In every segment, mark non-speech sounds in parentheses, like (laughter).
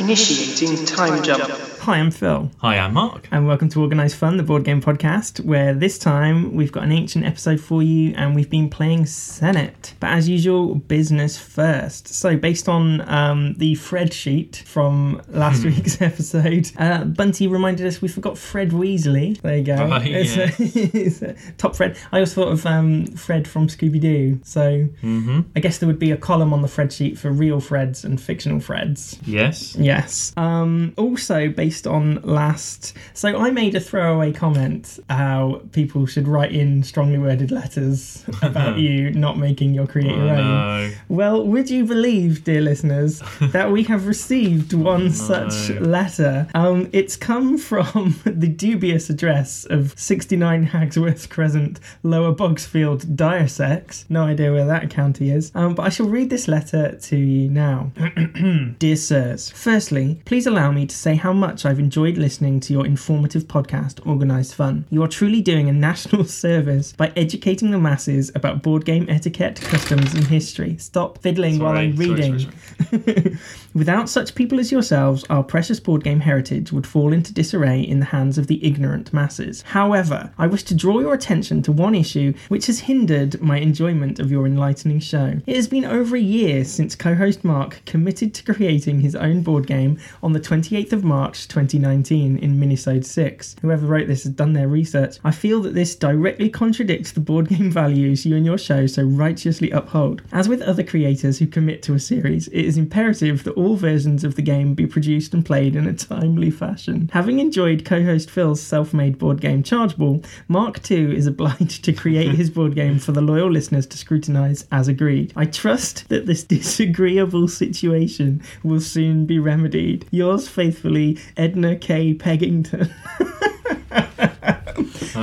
Initiating time jump. Hi, I'm Phil, Hi, I'm Mark. and welcome to Organised Fun, the board game podcast, where this time we've got an ancient episode for you and we've been playing Senet. But as usual, business first. So, based on um, the Fred sheet from last (laughs) week's episode, uh, Bunty reminded us we forgot Fred Weasley. There you go. Oh, (laughs) It's a- (laughs) it's a top Fred. I always thought of um, Fred from Scooby Doo. So, Mm-hmm. I guess there would be a column on the Fred sheet for real Freds and fictional Freds. Yes. Yes. Um, also, based on last. So, I made a throwaway comment how people should write in strongly worded letters (laughs) about you not making your create your Oh, own. no. Well, would you believe, dear listeners, (laughs) that we have received one such letter? Um, it's come (laughs) from the dubious address of 69 Hagsworth Crescent, Lower Bogsfield, Diresex. No idea where that county is. Um, but I shall read this letter to you now. (clears throat) Dear Sirs, firstly, please allow me to say how much I've enjoyed listening to your informative podcast, Organised Fun. You are truly doing a national (laughs) service by educating the masses about board game etiquette, customs, and history. Stop fiddling while I'm sorry, reading. sorry, (laughs) sorry. Without such people as yourselves, our precious board game heritage would fall into disarray in the hands of the ignorant masses. However, I wish to draw your attention to one issue which has hindered my enjoyment of your enlightening show. It has been over a year since co host Mark committed to creating his own board game on the 28th of March 2019 in Minisode 6. Whoever wrote this has done their research. I feel that this directly contradicts the board game values you and your show so righteously uphold. As with other creators who commit to a series, it is imperative that all versions of the game be produced and played in a timely fashion. Having enjoyed co host Phil's self made board game Chargeball, Mark too is obliged to create his board game for the loyal listeners to scrutinise as agreed. I trust that this disagreeable situation will soon be remedied. Yours faithfully, Edna K. Peggington. (laughs)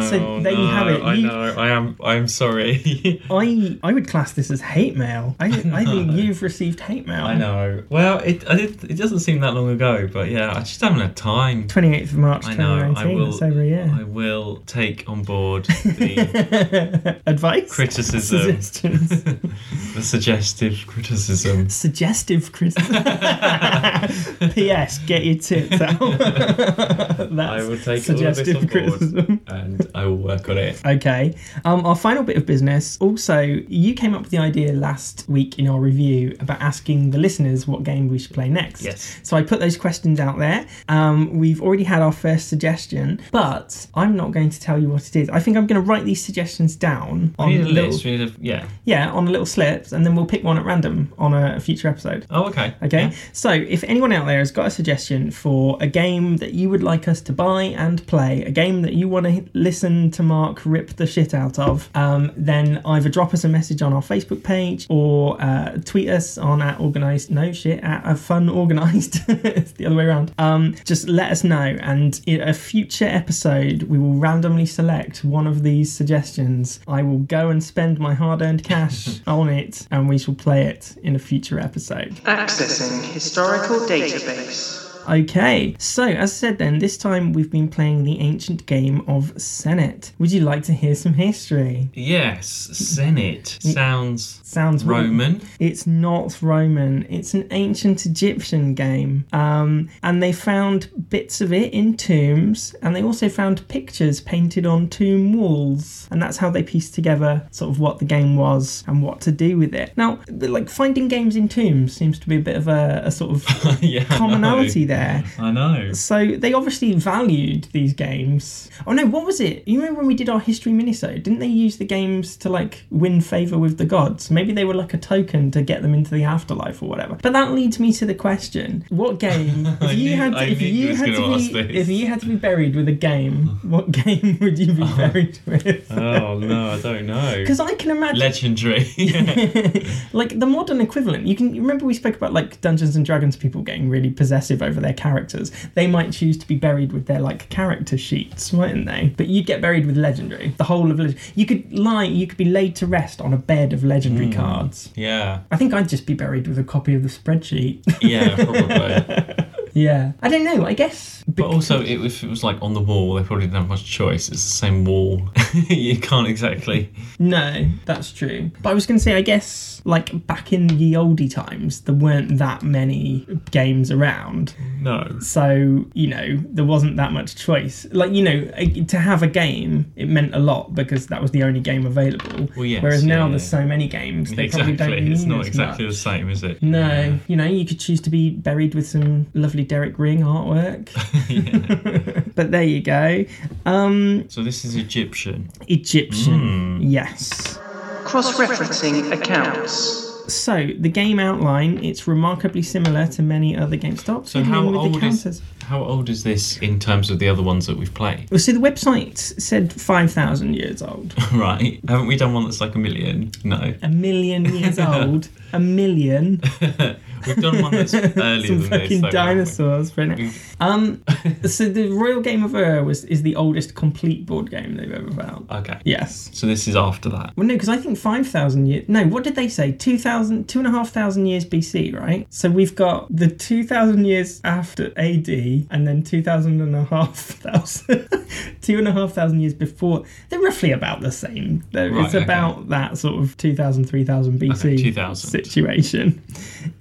So Oh, there you have no, it. I know. I am. I am sorry. (laughs) I I would class this as hate mail. I I (laughs) think you've received hate mail. I know. Well, it. Did, It doesn't seem that long ago, but yeah, I just haven't had time. 28th of March I know. I will. Over a year. I will take on board (laughs) the Advice? criticism, the suggestive criticism. Suggestive criticism. P.S. Get your tits out. That's I will take all of this suggestive criticism. and I will work on it. Okay. Um, our final bit of business. Also, you came up with the idea last week in our review about asking the listeners what game we should play next. Yes. So I put those questions out there. Um, we've already had our first suggestion, but I'm not going to tell you what it is. I think I'm going to write these suggestions down on need a little, list. A, yeah. yeah, on a little slips, and then we'll pick one at random on a future episode. Oh, okay. Okay, Yeah. so if anyone out there has got a suggestion for a game that you would like us to buy and play, a game that you want to listen to Mark rip the shit out of, um, then either drop us a message on our Facebook page or uh, tweet us on at organized, no shit, at a fun organized. (laughs) it's the other way around. Um, just let us know, and in a future episode, we will randomly select one of these suggestions. I will go and spend my hard earned cash (laughs) on it, and we shall play it in a future episode. Accessing historical database. Okay, so as I said then, this time we've been playing the ancient game of Senet. Would you like to hear some history? Yes. Senet sounds Sounds. Roman. It's not Roman. It's an ancient Egyptian game. Um, and they found bits of it in tombs, and they also found pictures painted on tomb walls. And that's how they pieced together sort of what the game was and what to do with it. Now, like finding games in tombs seems to be a bit of a, a sort of (laughs) yeah. Commonality there. I know. So they obviously valued these games. Oh no, what was it? You remember when we did our history minisode? Didn't they use the games to like win favor with the gods? Maybe they were like a token to get them into the afterlife or whatever. But that leads me to the question: What game? (laughs) If you knew- had, I if you had gonna be, this. if you had to be buried with a game, (laughs) what game would you be oh. buried with? Oh no, I don't know. Because I can imagine. Legendary. (laughs) like the modern equivalent you can you remember we spoke about like dungeons and dragons people getting really possessive over their characters. They might choose to be buried with their like character sheets mightn't they? But you'd get buried with legendary. The whole of legend you could lie you could be laid to rest on a bed of legendary hmm. cards. Yeah. i think i'd just be buried with a copy of the spreadsheet. Yeah, probably. (laughs) yeah. I don't know i guess But also, it, if it was like on the wall, they probably didn't have much choice. It's the same wall. (laughs) you can't exactly. No, that's true. But I was going to say, I guess, like back in the oldie times, there weren't that many games around. No. So, you know, there wasn't that much choice. Like, you know, eh, to have a game, it meant a lot because that was the only game available. Well, yes, Whereas now yeah, there's yeah. so many games, they probably don't Exactly. It's not exactly much. the same, is it? No, you know, you could choose to be buried with some lovely Derek Ring artwork. (laughs) yeah. (laughs) but there you go. Um, So this is Egyptian. Egyptian, Hmm. yes. Cross referencing accounts. So the game outline, it's remarkably similar to many other GameStop. So how with the old is how old is this in terms of the other ones that we've played? Well, so the website said five thousand years old. (laughs) right. Haven't we done one that's like a million? No. A million years (laughs) old. A million. We've done one that's (laughs) earlier Some than fucking this. dinosaurs for it. Um, so the Royal Game of Ur was is the oldest complete board game they've ever found. Okay. Yes. So this is after that. Well, no, because I think 5,000 years. No, what did they say? 2,000, 2,500 years BC, right? So we've got the 2,000 years after AD and then 2,000 and a half thousand. (laughs) Two and a half thousand years before. They're roughly about the same. They're- Right, it's okay. about that sort of 2,000, 3,000 BC Okay, 2000. situation. (laughs)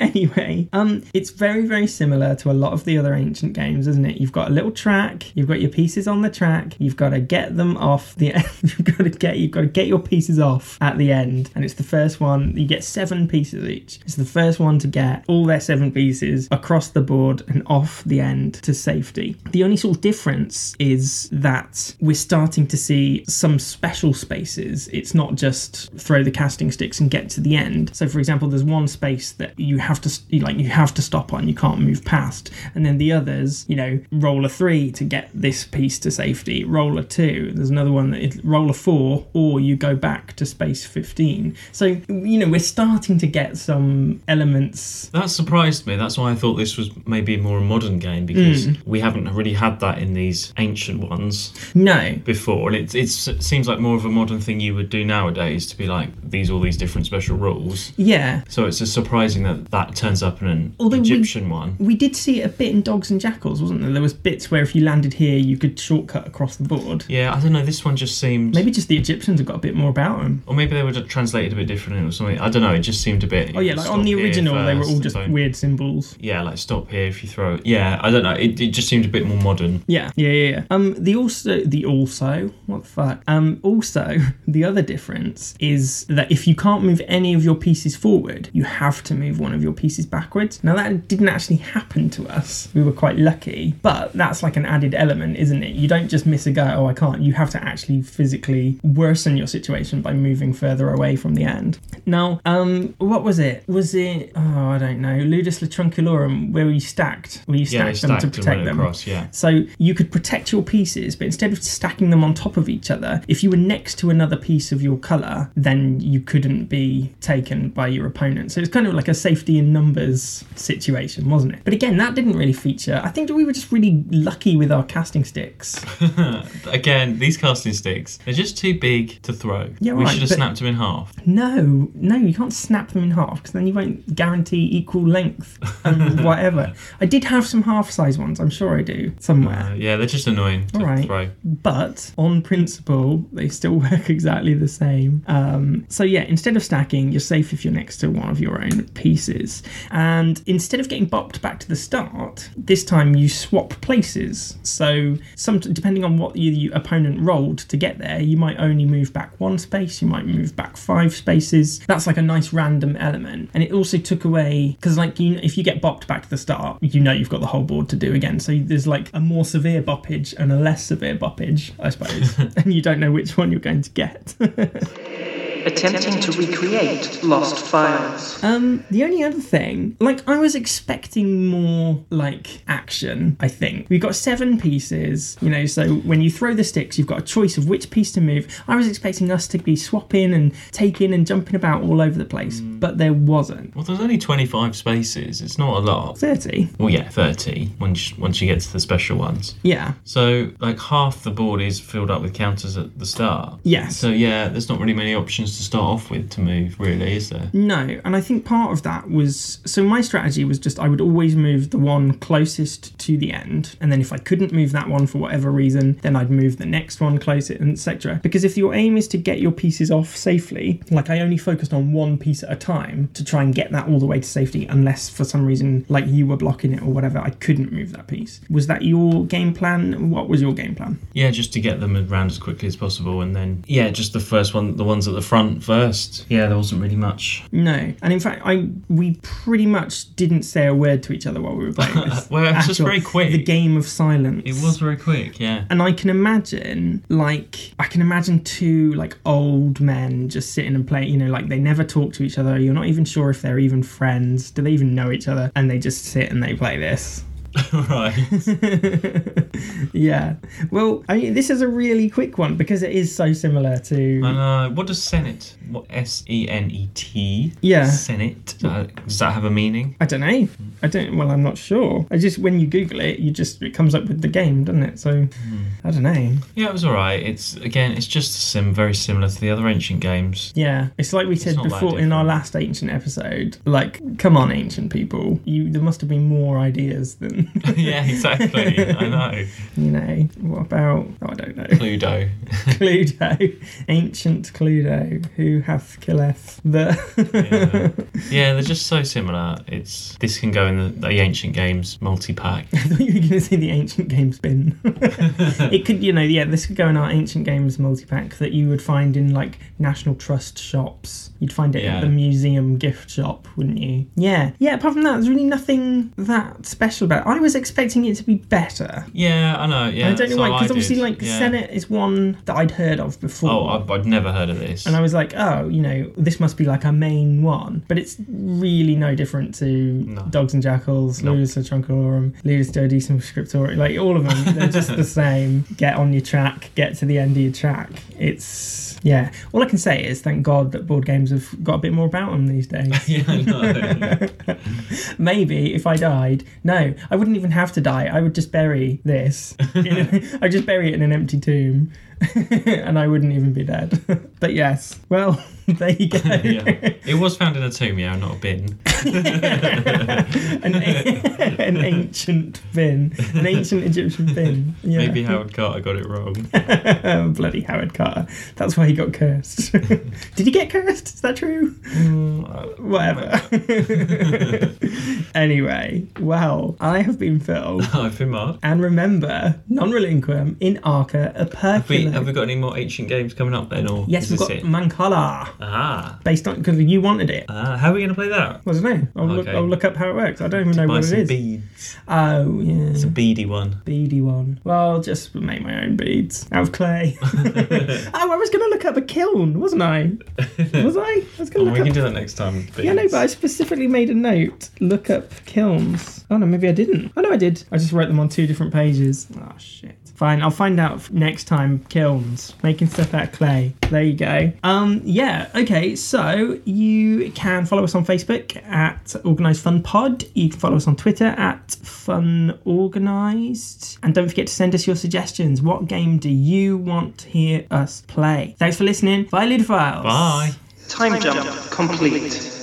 Anyway, um, it's very, very similar to a lot of the other ancient games, isn't it? You've got a little track, you've got your pieces on the track, you've got to get them off the end. (laughs) you've got to get you've got to get your pieces off at the end, and it's the first one. You get seven pieces each. It's the first one to get all their seven pieces across the board and off the end to safety. The only sort of difference is that we're starting to see some special spaces. It's not just throw the casting sticks and get to the end. So, for example, there's one space that you have to you like you have to stop on. You can't move past, and then the others, you know, roll a three to get this piece to safety. Roll a two. There's another one that it, roll a four, or you go back to space fifteen. So, you know, we're starting to get some elements. That surprised me. That's why I thought this was maybe more a modern game because hmm. we haven't really had that in these ancient ones No, before, and it, it seems like more of a modern thing you would do nowadays to be like these all these different special rules. yeah, So it's just surprising that that turns up in an Although we- Egyptian one. We did see it a bit in Dogs and Jackals, wasn't there? There was bits where if you landed here, you could shortcut across the board. Yeah, I don't know. This one just seems, Maybe just the Egyptians have got a bit more about them. or maybe they were just translated a bit differently or something. I don't know. It just seemed a bit. Oh yeah, like on the original, they were all just weird symbols. Yeah, like stop here if you throw. Yeah, I don't know. It, it just seemed a bit more modern. Yeah, yeah, yeah, yeah. Um, the also, the also, what the fuck? Um, also, (laughs) the other difference is that if you can't move any of your pieces forward, you have to move one of your pieces backwards. Now that didn't actually happen to us. We were quite lucky, but that's like an added element, isn't it? You don't just miss a go. Oh, I can't. You have to actually physically worsen your situation by moving further away from the end. Now, um, what was it? Was it? Oh, I don't know. Ludus Latrunculorum, where we stacked, where you Yeah, stacked them to protect them. across. Yeah. So you could protect your pieces, but instead of stacking them on top of each other, if you were next to another piece of your colour, then you couldn't be taken by your opponent. So it's kind of like a safety in numbers situation, wasn't it? But again, that didn't really feature. I think we were just really lucky with our casting sticks. (laughs) Again, these casting sticks, they're just too big to throw. Yeah, we right, should have snapped them in half. No, no, you can't snap them in half because then you won't guarantee equal length and (laughs) whatever. I did have some half size ones, I'm sure I do, somewhere. Uh, yeah, they're just annoying to Alright. throw. but on principle they still (laughs) work exactly the same um, so yeah instead of stacking you're safe if you're next to one of your own pieces and instead of getting bopped back to the start this time you swap places. So some depending on what your, your opponent rolled to get there you might only move back one space you might move back five spaces. That's like a nice random element. And it also took away because like you if you get bopped back to the start you know you've got the whole board to do again. So there's like a more severe boppage and a less severe boppage i suppose. (laughs) And you don't know which one you're going to get (laughs) Attempting to recreate lost files. Um, the only other thing, like I was expecting more like action, I think. We've got seven pieces, you know, so when you throw the sticks, you've got a choice of which piece to move. I was expecting us to be swapping and taking and jumping about all over the place, but there wasn't. Well, there's only 25 spaces. It's not a lot. 30. Well, yeah, 30 once once you get to the special ones. Yeah. So, like half the board is filled up with counters at the start. Yes. So yeah, there's not really many options options to start off with to move, really, is there? No, and I think part of that was so my strategy was just I would always move the one closest to the end, and then if I couldn't move that one for whatever reason, then I'd move the next one closer, etc. Because if your aim is to get your pieces off safely, like I only focused on one piece at a time to try and get that all the way to safety, unless for some reason, like you were blocking it or whatever, I couldn't move that piece. Was that your game plan? What was your game plan? Yeah, just to get them around as quickly as possible, and then yeah, just the first one, the ones at the front first. Yeah, there wasn't really much. No, and in fact, I we pretty much didn't say a word to each other while we were playing this. (laughs) Well, it was just all. very quick. The game of silence. It was very quick. Yeah. And I can imagine, like, I can imagine two, like, old men just sitting and playing, you know, like they never talk to each other. You're not even sure if they're even friends. Do they even know each other? And they just sit and they play this. (laughs) right. (laughs) yeah. Well, I mean, this is a really quick one because it is so similar to. Uh, what does Senet? What S E N E T? Yeah. Senet. Does that, does that have a meaning? I don't know. I don't. Well, I'm not sure. I just when you Google it, you just it comes up with the game, doesn't it? So I don't know. Yeah, it was alright. It's again, it's just sim, very similar to the other ancient games. Yeah, it's like we said before in our last ancient episode. Like, come on, ancient people, you there must have been more ideas than (laughs) yeah, exactly. I know. you know. What about? Oh, I don't know. Cluedo. (laughs) Cluedo, ancient Cluedo, who hath killeth the. yeah. yeah, they're just so similar. It's this can go in the, the ancient games multi pack. (laughs) I thought you were going to say the ancient games bin. it could, you know, yeah, this could go in our ancient games multi-pack that you would find in like National Trust shops. You'd find it Yeah. at the museum gift shop, wouldn't you? Yeah, yeah. Apart from that, there's really nothing that special about it. I was expecting it to be better. Yeah, I know. Yeah, I don't know so why, because obviously, did. like yeah. Senet is one that I'd heard of before. Oh, I've, I'd never heard of this. and I was like, oh, you know, this must be like a main one. But it's really no different to No. Dogs and Jackals, Nope. Ludus Latrunculorum, Ludus Duodecim Scriptorum. Like, all of them, they're just the (laughs) same. Get on your track, get to the end of your track. It's, yeah. All I can say is thank God that board games have got a bit more about them these days. (laughs) yeah, I know. (laughs) Maybe if I died, no, I wouldn't even have to die. I would just bury this. I'd (laughs) just bury it in an empty tomb, (laughs) and I wouldn't even be dead. (laughs) but yes, well, (laughs) there you go. yeah. It was found in a tomb, yeah, not a bin. an, an ancient bin, an ancient Egyptian bin. Yeah. Maybe Howard Carter got it wrong. Bloody Howard Carter. That's why he got cursed. Did he get cursed? Is that true? Mm, Whatever. anyway, well, I have been Phil. I've been Mark. And remember, non relinquum in Arca a we, Have we got any more ancient games coming up then, or yes, we've got it? Mancala, Ah, based on because you wanted it. ah, how are we going to play that? I don't know. I'll, look, I'll look up how it works. I don't even know what it is. beads. Oh, yeah. It's a beady one. beady one. Well, I'll just make my own beads out of clay. (laughs) (laughs) oh, I was going to look up a kiln, wasn't I? Was I? I was going Oh, to we look can up. do that next time. Yeah, no, beads. but I specifically made a note. Look up kilns. Oh no, maybe I didn't. Oh no, I did. I just wrote them on two different pages. Oh shit. Fine, I'll find out next time. Kilns, making stuff out of clay. There you go. Um, yeah. Okay, so you can follow us on Facebook at Organised Fun Pod. You can follow us on Twitter at Fun Organised, and don't forget to send us your suggestions. What game do you want to hear us play? Thanks for listening. Bye, Ludophiles. Bye. Time jump complete.